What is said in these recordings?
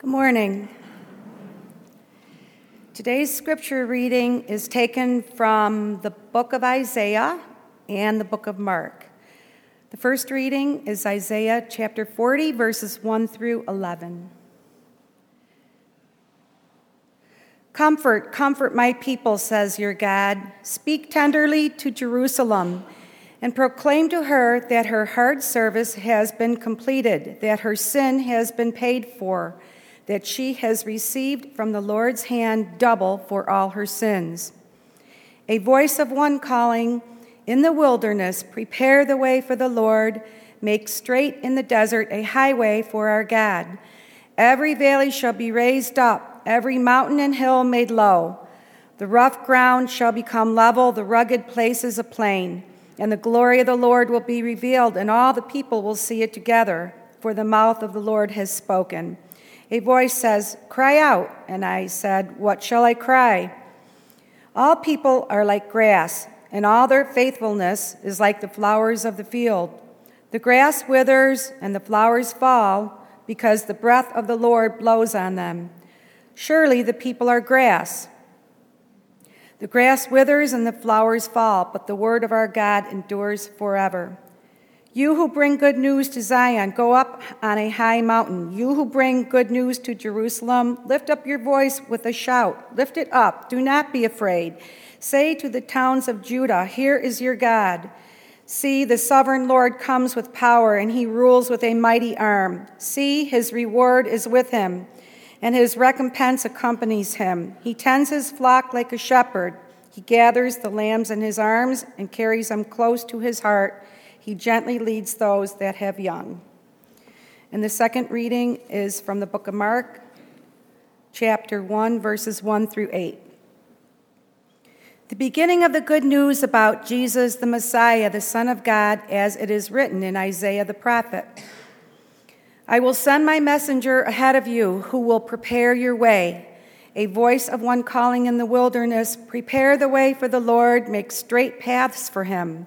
Good morning. Today's scripture reading is taken from the book of Isaiah and the book of Mark. The first reading is Isaiah chapter 40, verses 1 through 11. Comfort, comfort my people, says your God. Speak tenderly to Jerusalem and proclaim to her that her hard service has been completed, that her sin has been paid for that she has received from the Lord's hand double for all her sins. A voice of one calling, In the wilderness, prepare the way for the Lord, make straight in the desert a highway for our God. Every valley shall be raised up, every mountain and hill made low. The rough ground shall become level, the rugged places a plain. And the glory of the Lord will be revealed, and all the people will see it together, for the mouth of the Lord has spoken. A voice says, Cry out. And I said, What shall I cry? All people are like grass, and all their faithfulness is like the flowers of the field. The grass withers and the flowers fall because the breath of the Lord blows on them. Surely the people are grass. The grass withers and the flowers fall, but the word of our God endures forever. You who bring good news to Zion, go up on a high mountain. You who bring good news to Jerusalem, lift up your voice with a shout. Lift it up. Do not be afraid. Say to the towns of Judah, Here is your God. See, the sovereign Lord comes with power, and he rules with a mighty arm. See, his reward is with him, and his recompense accompanies him. He tends his flock like a shepherd. He gathers the lambs in his arms and carries them close to his heart he gently leads those that have young. And the second reading is from the book of Mark, chapter 1, verses 1 through 8. The beginning of the good news about Jesus, the Messiah, the Son of God, as it is written in Isaiah the prophet. I will send my messenger ahead of you who will prepare your way. A voice of one calling in the wilderness, Prepare the way for the Lord, make straight paths for him.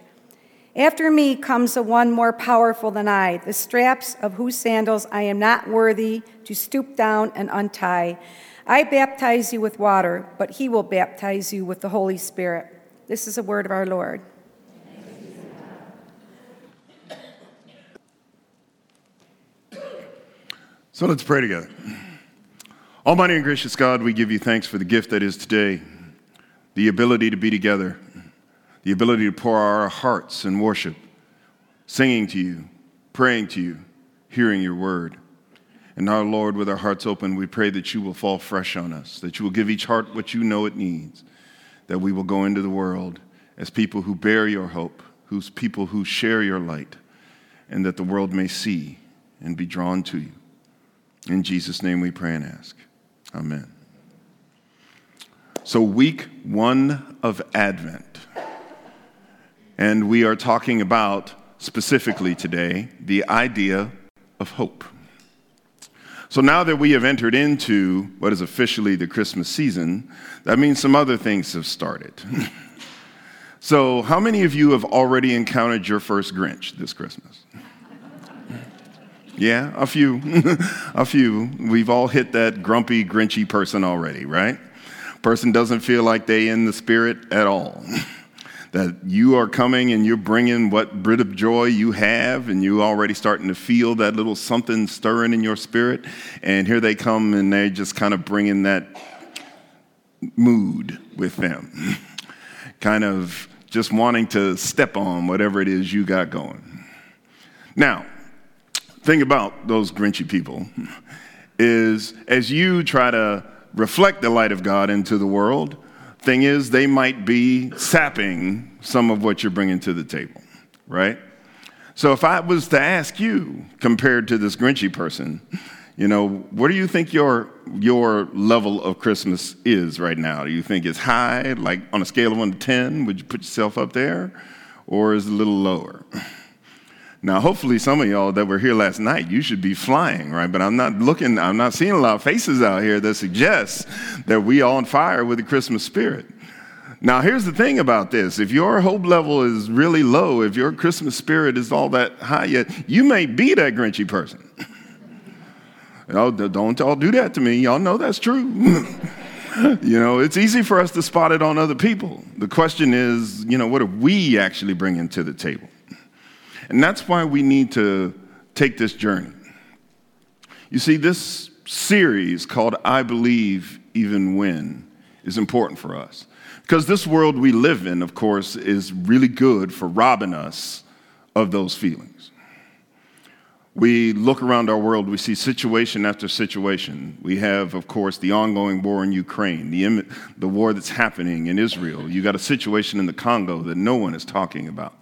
after me comes the one more powerful than I, the straps of whose sandals I am not worthy to stoop down and untie. I baptize you with water, but he will baptize you with the Holy Spirit. This is a word of our Lord. So let's pray together. Almighty and gracious God, we give you thanks for the gift that is today, the ability to be together the ability to pour our hearts in worship, singing to you, praying to you, hearing your word. And now, Lord, with our hearts open, we pray that you will fall fresh on us, that you will give each heart what you know it needs, that we will go into the world as people who bear your hope, whose people who share your light, and that the world may see and be drawn to you. In Jesus' name we pray and ask. Amen. So, week one of Advent. And we are talking about specifically today the idea of hope. So now that we have entered into what is officially the Christmas season, that means some other things have started. so, how many of you have already encountered your first Grinch this Christmas? Yeah, a few. a few. We've all hit that grumpy, grinchy person already, right? Person doesn't feel like they in the spirit at all. That you are coming and you're bringing what bit of joy you have, and you already starting to feel that little something stirring in your spirit. And here they come and they're just kind of bringing that mood with them, kind of just wanting to step on whatever it is you got going. Now, thing about those grinchy people is as you try to reflect the light of God into the world, Thing is, they might be sapping some of what you're bringing to the table, right? So if I was to ask you, compared to this Grinchy person, You know, what do you think your, your level of Christmas is right now? Do you think it's high, like on a scale of 1 to 10? Would you put yourself up there? Or is it a little lower? Now, hopefully, some of y'all that were here last night, you should be flying, right? But I'm not looking, I'm not seeing a lot of faces out here that suggest that we on fire with the Christmas spirit. Now, here's the thing about this if your hope level is really low, if your Christmas spirit is all that high yet, you may be that Grinchy person. Oh, don't all do that to me. Y'all know that's true. you know, it's easy for us to spot it on other people. The question is, you know, what are we actually bringing to the table? And that's why we need to take this journey. You see, this series called I Believe Even When is important for us. Because this world we live in, of course, is really good for robbing us of those feelings. We look around our world, we see situation after situation. We have, of course, the ongoing war in Ukraine, the, the war that's happening in Israel. You got a situation in the Congo that no one is talking about.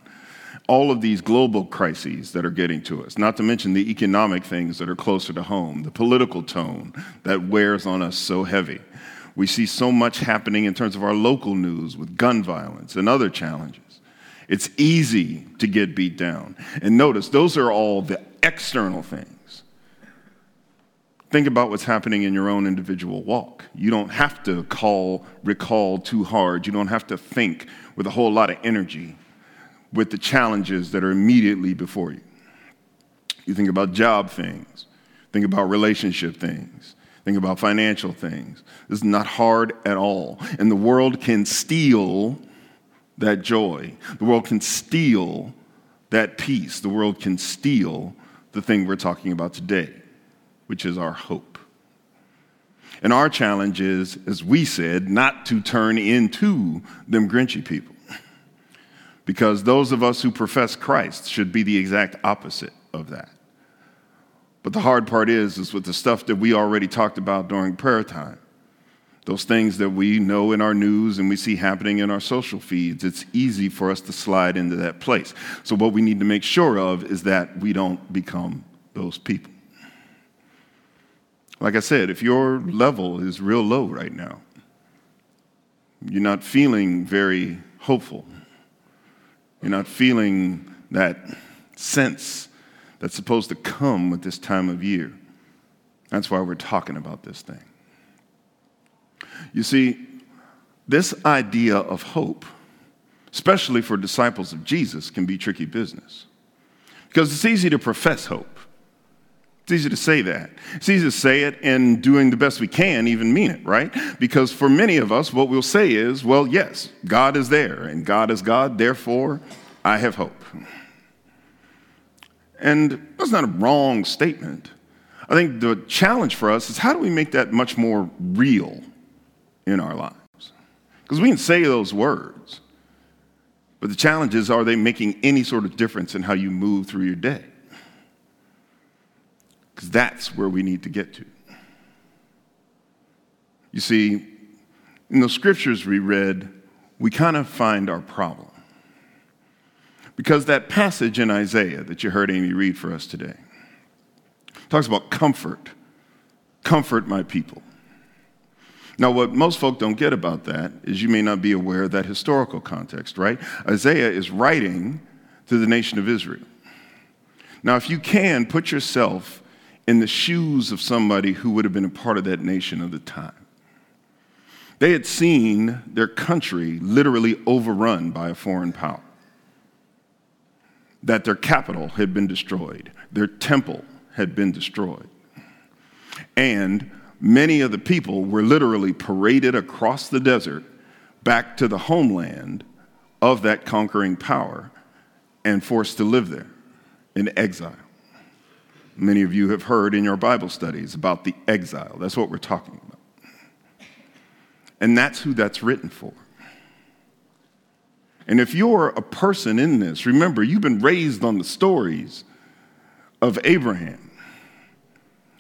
All of these global crises that are getting to us, not to mention the economic things that are closer to home, the political tone that wears on us so heavy. We see so much happening in terms of our local news with gun violence and other challenges. It's easy to get beat down. And notice, those are all the external things. Think about what's happening in your own individual walk. You don't have to call, recall too hard. You don't have to think with a whole lot of energy with the challenges that are immediately before you. You think about job things, think about relationship things, think about financial things. This is not hard at all. And the world can steal that joy. The world can steal that peace. The world can steal the thing we're talking about today, which is our hope. And our challenge is, as we said, not to turn into them Grinchy people. Because those of us who profess Christ should be the exact opposite of that. But the hard part is, is with the stuff that we already talked about during prayer time those things that we know in our news and we see happening in our social feeds, it's easy for us to slide into that place. So, what we need to make sure of is that we don't become those people. Like I said, if your level is real low right now, you're not feeling very hopeful, you're not feeling that sense that's supposed to come with this time of year. That's why we're talking about this thing. You see, this idea of hope, especially for disciples of Jesus, can be tricky business. Because it's easy to profess hope. It's easy to say that. It's easy to say it and doing the best we can even mean it, right? Because for many of us, what we'll say is, well, yes, God is there and God is God, therefore I have hope. And that's not a wrong statement. I think the challenge for us is how do we make that much more real in our lives. Because we can say those words, but the challenge is are they making any sort of difference in how you move through your day? Because that's where we need to get to. You see, in the scriptures we read, we kind of find our problem. Because that passage in Isaiah that you heard Amy read for us today talks about comfort. Comfort my people. Now, what most folk don't get about that is you may not be aware of that historical context, right? Isaiah is writing to the nation of Israel. Now, if you can, put yourself in the shoes of somebody who would have been a part of that nation of the time. They had seen their country literally overrun by a foreign power, that their capital had been destroyed, their temple had been destroyed, and many of the people were literally paraded across the desert back to the homeland of that conquering power and forced to live there in exile. Many of you have heard in your Bible studies about the exile. That's what we're talking about. And that's who that's written for. And if you're a person in this, remember, you've been raised on the stories of Abraham,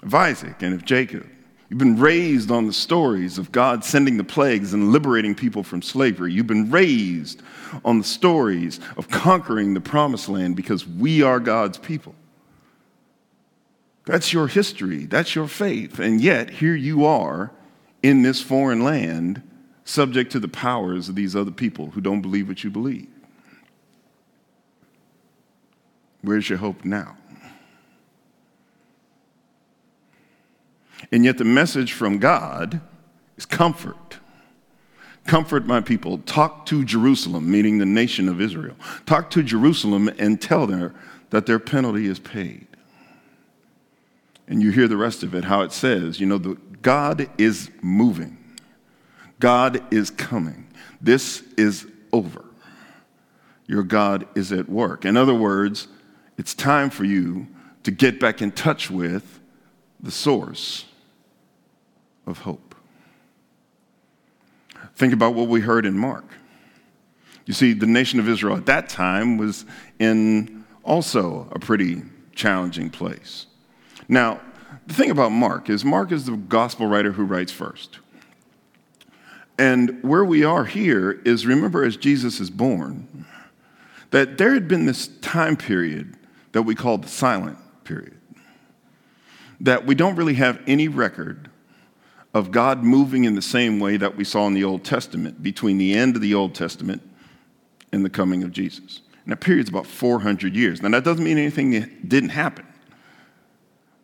of Isaac, and of Jacob. You've been raised on the stories of God sending the plagues and liberating people from slavery. You've been raised on the stories of conquering the promised land because we are God's people. That's your history. That's your faith. And yet, here you are in this foreign land, subject to the powers of these other people who don't believe what you believe. Where's your hope now? And yet, the message from God is comfort. Comfort my people. Talk to Jerusalem, meaning the nation of Israel. Talk to Jerusalem and tell them that their penalty is paid. And you hear the rest of it, how it says, you know, the, God is moving, God is coming. This is over. Your God is at work. In other words, it's time for you to get back in touch with the source of hope. Think about what we heard in Mark. You see, the nation of Israel at that time was in also a pretty challenging place. Now, the thing about Mark is, Mark is the gospel writer who writes first. And where we are here is remember, as Jesus is born, that there had been this time period that we call the silent period, that we don't really have any record of God moving in the same way that we saw in the Old Testament between the end of the Old Testament and the coming of Jesus. And that period's about 400 years. Now, that doesn't mean anything didn't happen.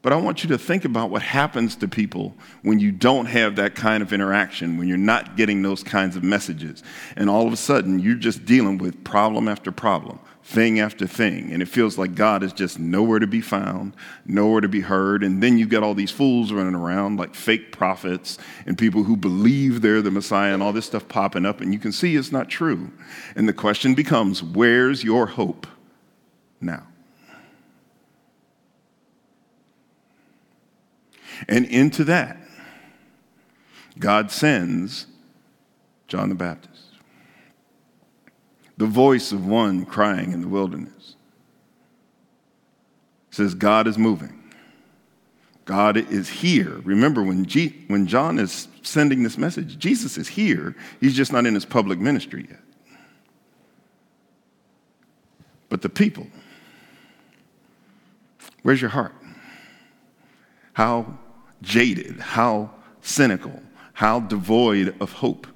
But I want you to think about what happens to people when you don't have that kind of interaction, when you're not getting those kinds of messages. And all of a sudden, you're just dealing with problem after problem, thing after thing. And it feels like God is just nowhere to be found, nowhere to be heard. And then you get all these fools running around like fake prophets and people who believe they're the Messiah and all this stuff popping up. And you can see it's not true. And the question becomes where's your hope now? And into that, God sends John the Baptist, the voice of one crying in the wilderness. says, God is moving. God is here. Remember, when, G- when John is sending this message, Jesus is here. He's just not in his public ministry yet. But the people, where's your heart? How jaded, how cynical, how devoid of hope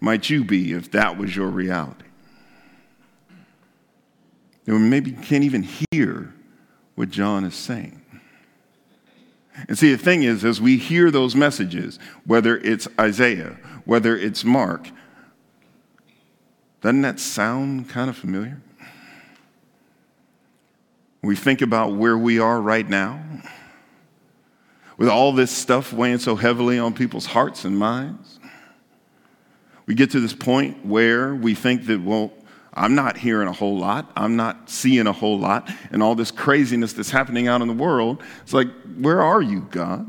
might you be if that was your reality? Or maybe you can't even hear what John is saying. And see, the thing is, as we hear those messages, whether it's Isaiah, whether it's Mark, doesn't that sound kind of familiar? We think about where we are right now with all this stuff weighing so heavily on people's hearts and minds. We get to this point where we think that, well, I'm not hearing a whole lot. I'm not seeing a whole lot. And all this craziness that's happening out in the world, it's like, where are you, God?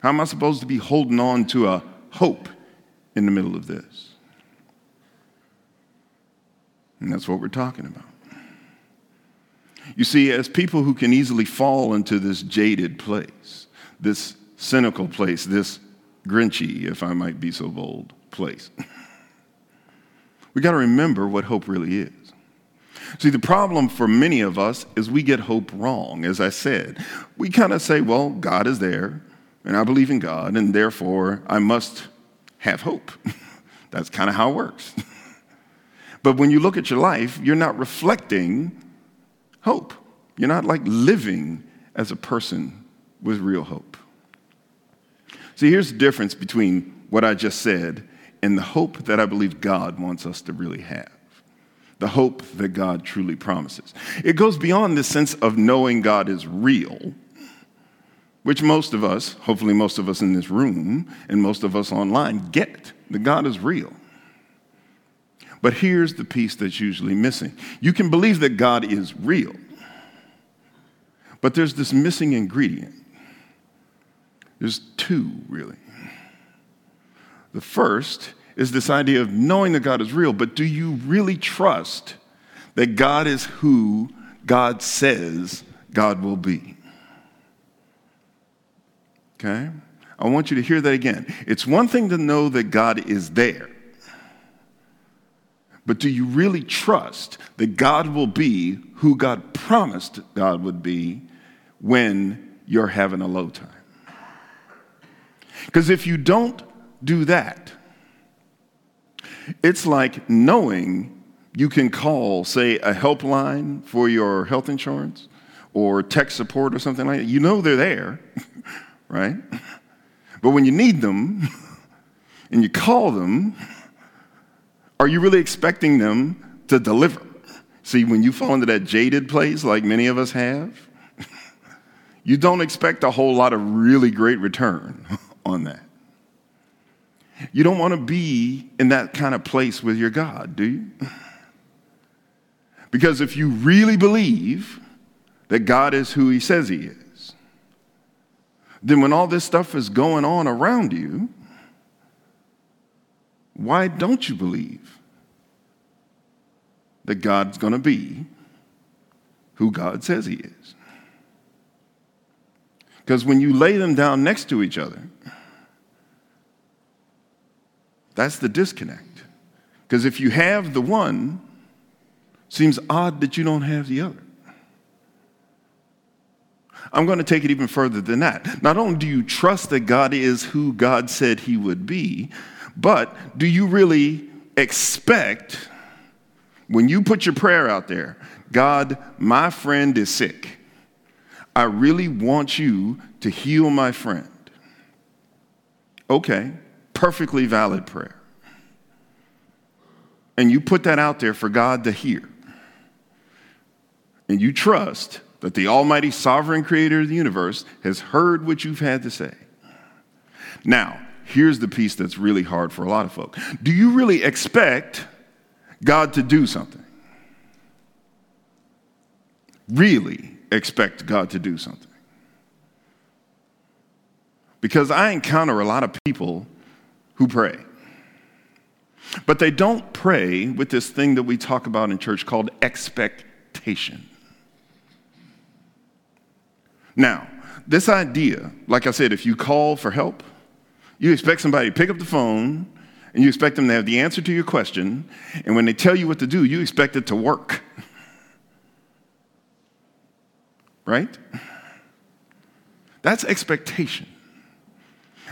How am I supposed to be holding on to a hope in the middle of this? And that's what we're talking about. You see, as people who can easily fall into this jaded place, this cynical place, this grinchy, if I might be so bold, place. we got to remember what hope really is. See, the problem for many of us is we get hope wrong, as I said. We kind of say, well, God is there, and I believe in God, and therefore I must have hope. That's kind of how it works. but when you look at your life, you're not reflecting hope. You're not like living as a person with real hope. See, here's the difference between what I just said and the hope that I believe God wants us to really have. The hope that God truly promises. It goes beyond the sense of knowing God is real, which most of us, hopefully most of us in this room and most of us online, get that God is real. But here's the piece that's usually missing you can believe that God is real, but there's this missing ingredient there's two, really. The first is this idea of knowing that God is real, but do you really trust that God is who God says God will be? Okay? I want you to hear that again. It's one thing to know that God is there, but do you really trust that God will be who God promised God would be when you're having a low time. Because if you don't do that, it's like knowing you can call, say, a helpline for your health insurance or tech support or something like that. You know they're there, right? But when you need them and you call them, are you really expecting them to deliver? See, when you fall into that jaded place, like many of us have, you don't expect a whole lot of really great return on that. You don't want to be in that kind of place with your God, do you? Because if you really believe that God is who He says He is, then when all this stuff is going on around you, why don't you believe that God's going to be who God says He is? Because when you lay them down next to each other, that's the disconnect. Because if you have the one, seems odd that you don't have the other. I'm going to take it even further than that. Not only do you trust that God is who God said he would be, but do you really expect, when you put your prayer out there, God, my friend is sick. I really want you to heal my friend. Okay, perfectly valid prayer. And you put that out there for God to hear. And you trust that the Almighty Sovereign Creator of the universe has heard what you've had to say. Now, here's the piece that's really hard for a lot of folk. Do you really expect God to do something? Really expect God to do something? Because I encounter a lot of people who pray. But they don't pray with this thing that we talk about in church called expectation. Now, this idea, like I said, if you call for help, you expect somebody to pick up the phone and you expect them to have the answer to your question. And when they tell you what to do, you expect it to work. Right? That's expectation.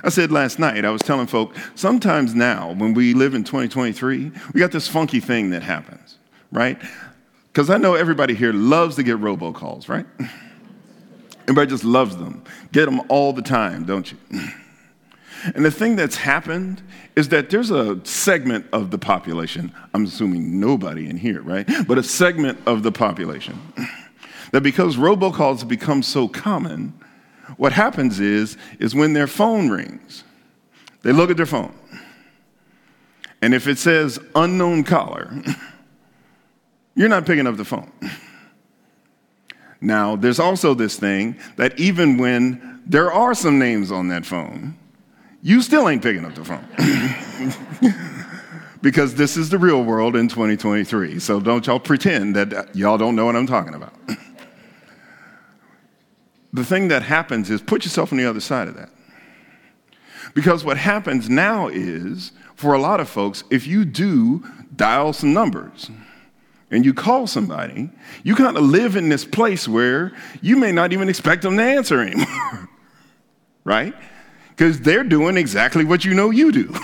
I said last night, I was telling folk, sometimes now, when we live in 2023, we got this funky thing that happens, right? Because I know everybody here loves to get robocalls, right? Everybody just loves them. Get them all the time, don't you? And the thing that's happened is that there's a segment of the population, I'm assuming nobody in here, right? But a segment of the population that because robocalls have become so common, what happens is, is when their phone rings, they look at their phone. And if it says unknown caller, you're not picking up the phone. Now, there's also this thing that even when there are some names on that phone, you still ain't picking up the phone. because this is the real world in 2023. So don't y'all pretend that y'all don't know what I'm talking about the thing that happens is put yourself on the other side of that. Because what happens now is, for a lot of folks, if you do dial some numbers and you call somebody, you kind of live in this place where you may not even expect them to answer anymore, right? Because they're doing exactly what you know you do.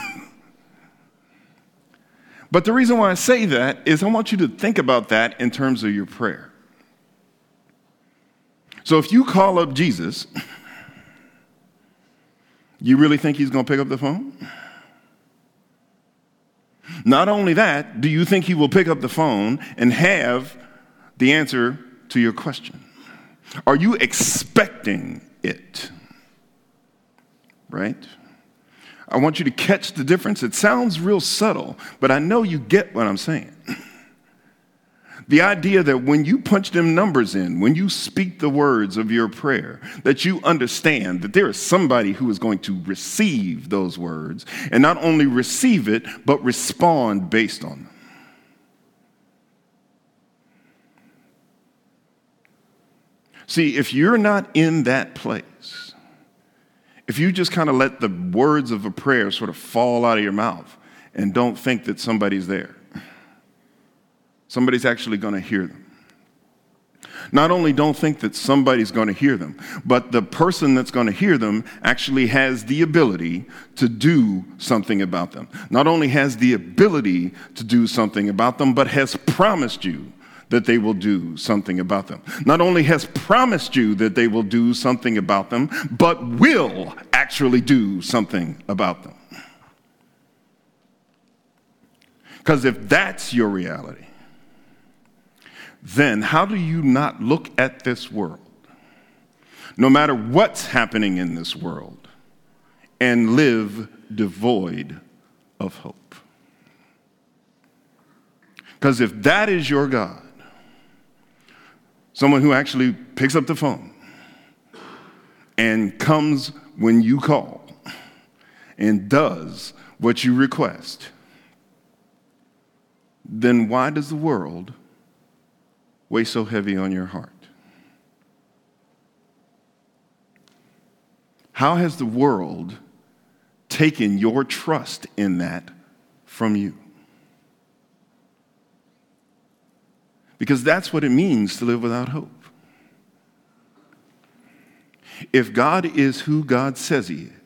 but the reason why I say that is I want you to think about that in terms of your prayer. So if you call up Jesus, you really think he's going to pick up the phone? Not only that, do you think he will pick up the phone and have the answer to your question? Are you expecting it? Right? I want you to catch the difference. It sounds real subtle, but I know you get what I'm saying. The idea that when you punch them numbers in, when you speak the words of your prayer, that you understand that there is somebody who is going to receive those words and not only receive it, but respond based on them. See, if you're not in that place, if you just kind of let the words of a prayer sort of fall out of your mouth and don't think that somebody's there, Somebody's actually going to hear them. Not only don't think that somebody's going to hear them, but the person that's going to hear them actually has the ability to do something about them. Not only has the ability to do something about them, but has promised you that they will do something about them. Not only has promised you that they will do something about them, but will actually do something about them. Because if that's your reality, then how do you not look at this world, no matter what's happening in this world, and live devoid of hope? Because if that is your God, someone who actually picks up the phone and comes when you call and does what you request, then why does the world weigh so heavy on your heart? How has the world taken your trust in that from you? Because that's what it means to live without hope. If God is who God says He is,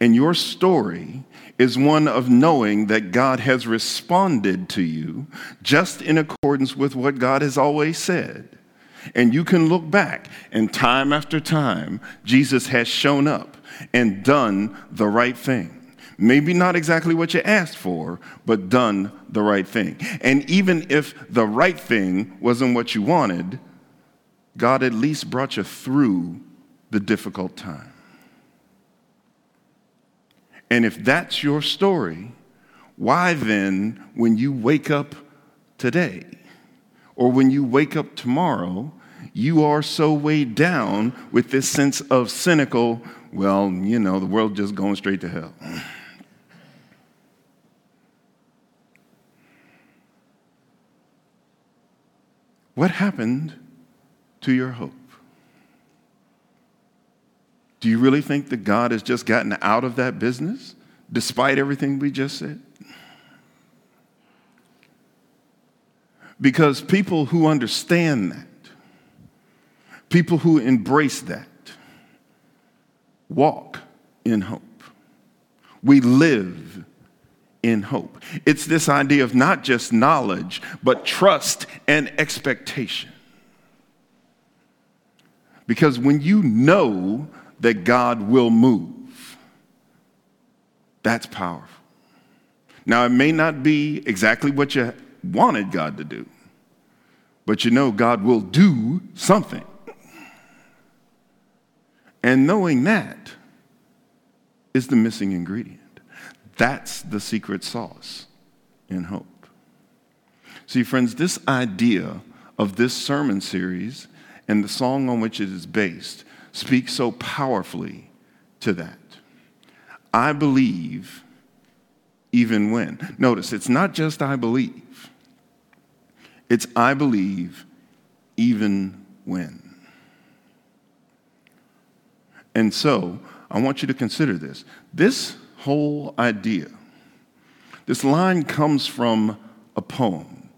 and your story is one of knowing that God has responded to you just in accordance with what God has always said. And you can look back, and time after time, Jesus has shown up and done the right thing. Maybe not exactly what you asked for, but done the right thing. And even if the right thing wasn't what you wanted, God at least brought you through the difficult time. And if that's your story, why then, when you wake up today or when you wake up tomorrow, you are so weighed down with this sense of cynical, well, you know, the world just going straight to hell. What happened to your hope? Do you really think that God has just gotten out of that business despite everything we just said? Because people who understand that, people who embrace that, walk in hope. We live in hope. It's this idea of not just knowledge, but trust and expectation. Because when you know that God will move. That's powerful. Now, it may not be exactly what you wanted God to do, but you know God will do something. And knowing that is the missing ingredient. That's the secret sauce in hope. See, friends, this idea of this sermon series and the song on which it is based speaks so powerfully to that. I believe even when. Notice, it's not just I believe, it's I believe even when. And so, I want you to consider this. This whole idea, this line comes from a poem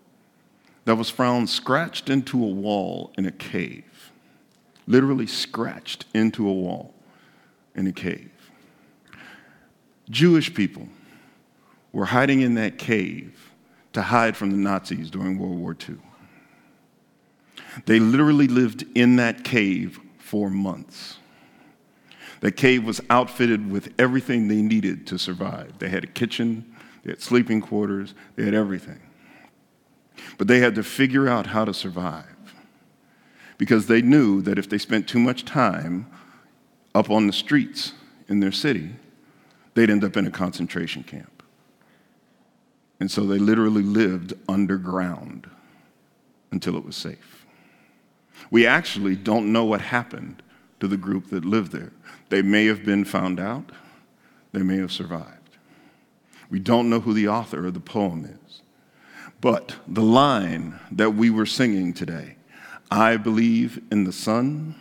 that was found scratched into a wall in a cave literally scratched into a wall in a cave. Jewish people were hiding in that cave to hide from the Nazis during World War II. They literally lived in that cave for months. That cave was outfitted with everything they needed to survive. They had a kitchen, they had sleeping quarters, they had everything. But they had to figure out how to survive because they knew that if they spent too much time up on the streets in their city, they'd end up in a concentration camp. And so they literally lived underground until it was safe. We actually don't know what happened to the group that lived there. They may have been found out, they may have survived. We don't know who the author of the poem is. But the line that we were singing today, I believe in the sun,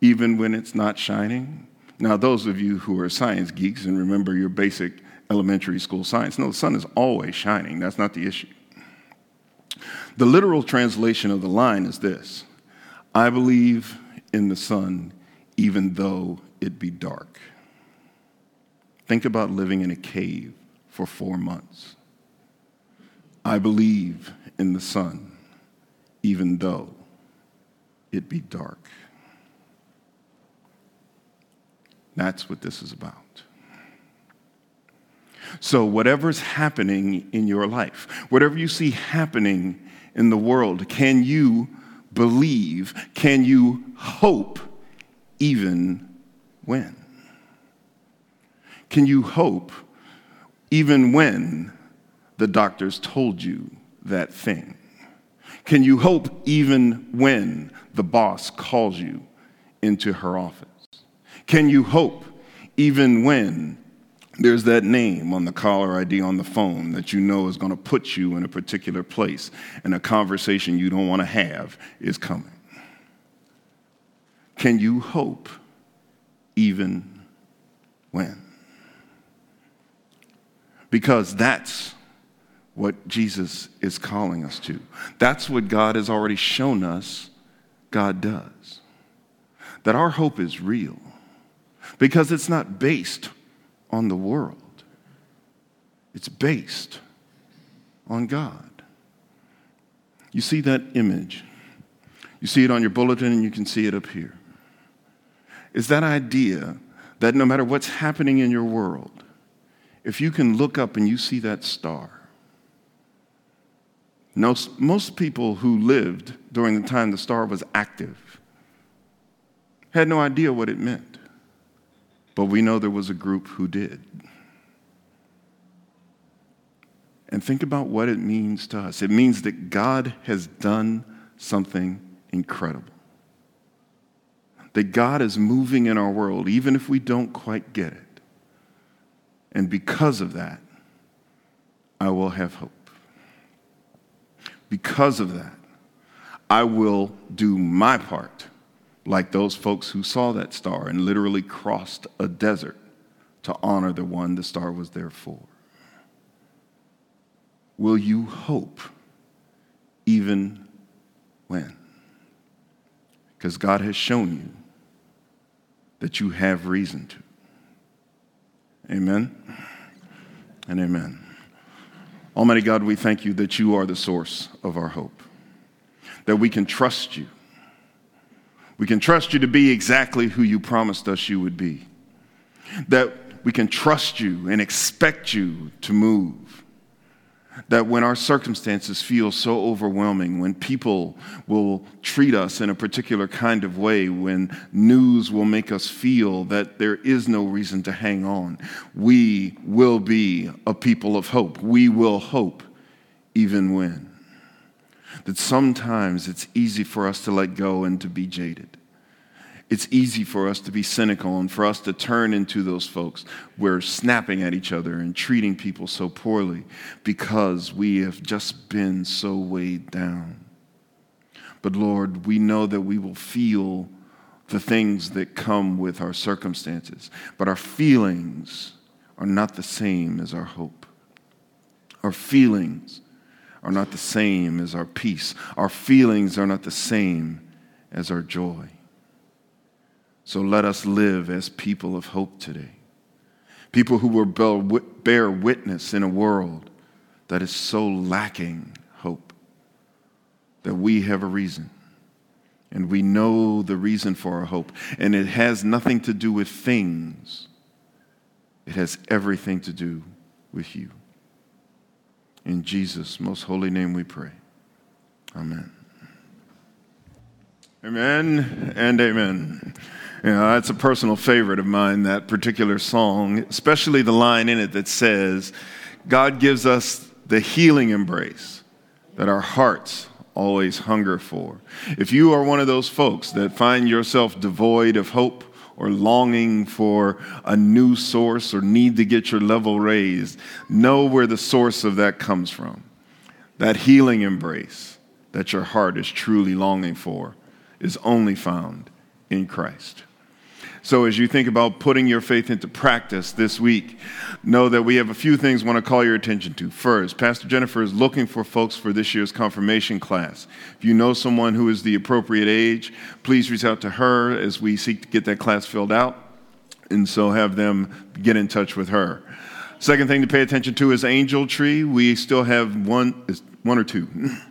even when it's not shining. Now, those of you who are science geeks and remember your basic elementary school science, no, the sun is always shining. That's not the issue. The literal translation of the line is this I believe in the sun even though it be dark. Think about living in a cave for four months. I believe in the sun even though it be dark. That's what this is about. So, whatever's happening in your life, whatever you see happening in the world, can you believe? Can you hope even when? Can you hope even when the doctors told you that thing? Can you hope even when the boss calls you into her office? Can you hope even when there's that name on the caller ID on the phone that you know is going to put you in a particular place and a conversation you don't want to have is coming? Can you hope even when? Because that's what Jesus is calling us to. That's what God has already shown us God does. That our hope is real because it's not based on the world, it's based on God. You see that image. You see it on your bulletin, and you can see it up here. Is that idea that no matter what's happening in your world, if you can look up and you see that star, most, most people who lived during the time the star was active had no idea what it meant. But we know there was a group who did. And think about what it means to us. It means that God has done something incredible. That God is moving in our world, even if we don't quite get it. And because of that, I will have hope. Because of that, I will do my part like those folks who saw that star and literally crossed a desert to honor the one the star was there for. Will you hope even when? Because God has shown you that you have reason to. Amen and amen. Almighty God, we thank you that you are the source of our hope, that we can trust you we can trust you to be exactly who you promised us you would be. That we can trust you and expect you to move. That when our circumstances feel so overwhelming, when people will treat us in a particular kind of way, when news will make us feel that there is no reason to hang on, we will be a people of hope. We will hope even when that sometimes it's easy for us to let go and to be jaded. It's easy for us to be cynical and for us to turn into those folks. We're snapping at each other and treating people so poorly because we have just been so weighed down. But Lord, we know that we will feel the things that come with our circumstances, but our feelings are not the same as our hope. Our feelings are not the same as our peace. Our feelings are not the same as our joy. So let us live as people of hope today. People who will bear witness in a world that is so lacking hope that we have a reason. And we know the reason for our hope. And it has nothing to do with things, it has everything to do with you. In Jesus' most holy name we pray. Amen. Amen and amen. You know, that's a personal favorite of mine, that particular song, especially the line in it that says, God gives us the healing embrace that our hearts always hunger for. If you are one of those folks that find yourself devoid of hope, or longing for a new source or need to get your level raised, know where the source of that comes from. That healing embrace that your heart is truly longing for is only found in Christ. So, as you think about putting your faith into practice this week, know that we have a few things I want to call your attention to. First, Pastor Jennifer is looking for folks for this year's confirmation class. If you know someone who is the appropriate age, please reach out to her as we seek to get that class filled out. And so, have them get in touch with her. Second thing to pay attention to is Angel Tree. We still have one, one or two.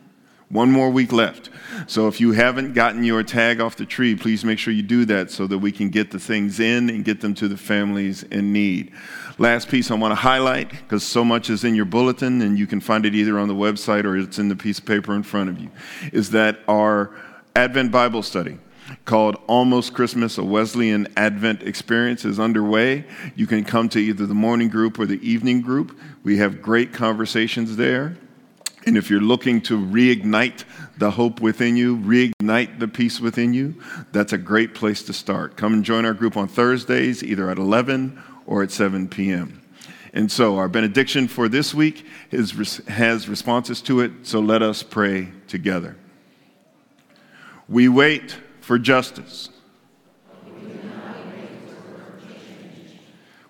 One more week left. So if you haven't gotten your tag off the tree, please make sure you do that so that we can get the things in and get them to the families in need. Last piece I want to highlight, because so much is in your bulletin and you can find it either on the website or it's in the piece of paper in front of you, is that our Advent Bible study called Almost Christmas, a Wesleyan Advent experience is underway. You can come to either the morning group or the evening group. We have great conversations there. And if you're looking to reignite the hope within you, reignite the peace within you, that's a great place to start. Come and join our group on Thursdays, either at 11 or at 7 p.m. And so, our benediction for this week is, has responses to it, so let us pray together. We wait for justice.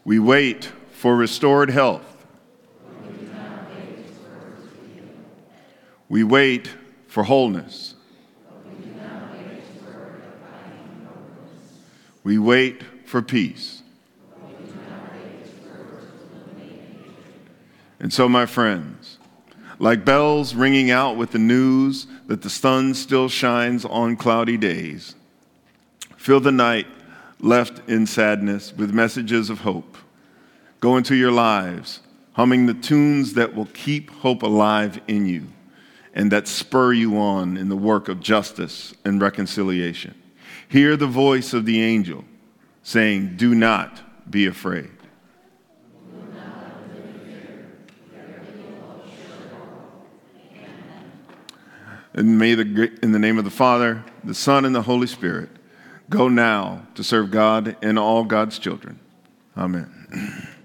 We wait for restored health. We wait for wholeness. We wait for peace. And so, my friends, like bells ringing out with the news that the sun still shines on cloudy days, fill the night left in sadness with messages of hope. Go into your lives, humming the tunes that will keep hope alive in you and that spur you on in the work of justice and reconciliation. Hear the voice of the angel saying, Do not be afraid. And may the, in the name of the Father, the Son, and the Holy Spirit, go now to serve God and all God's children. Amen.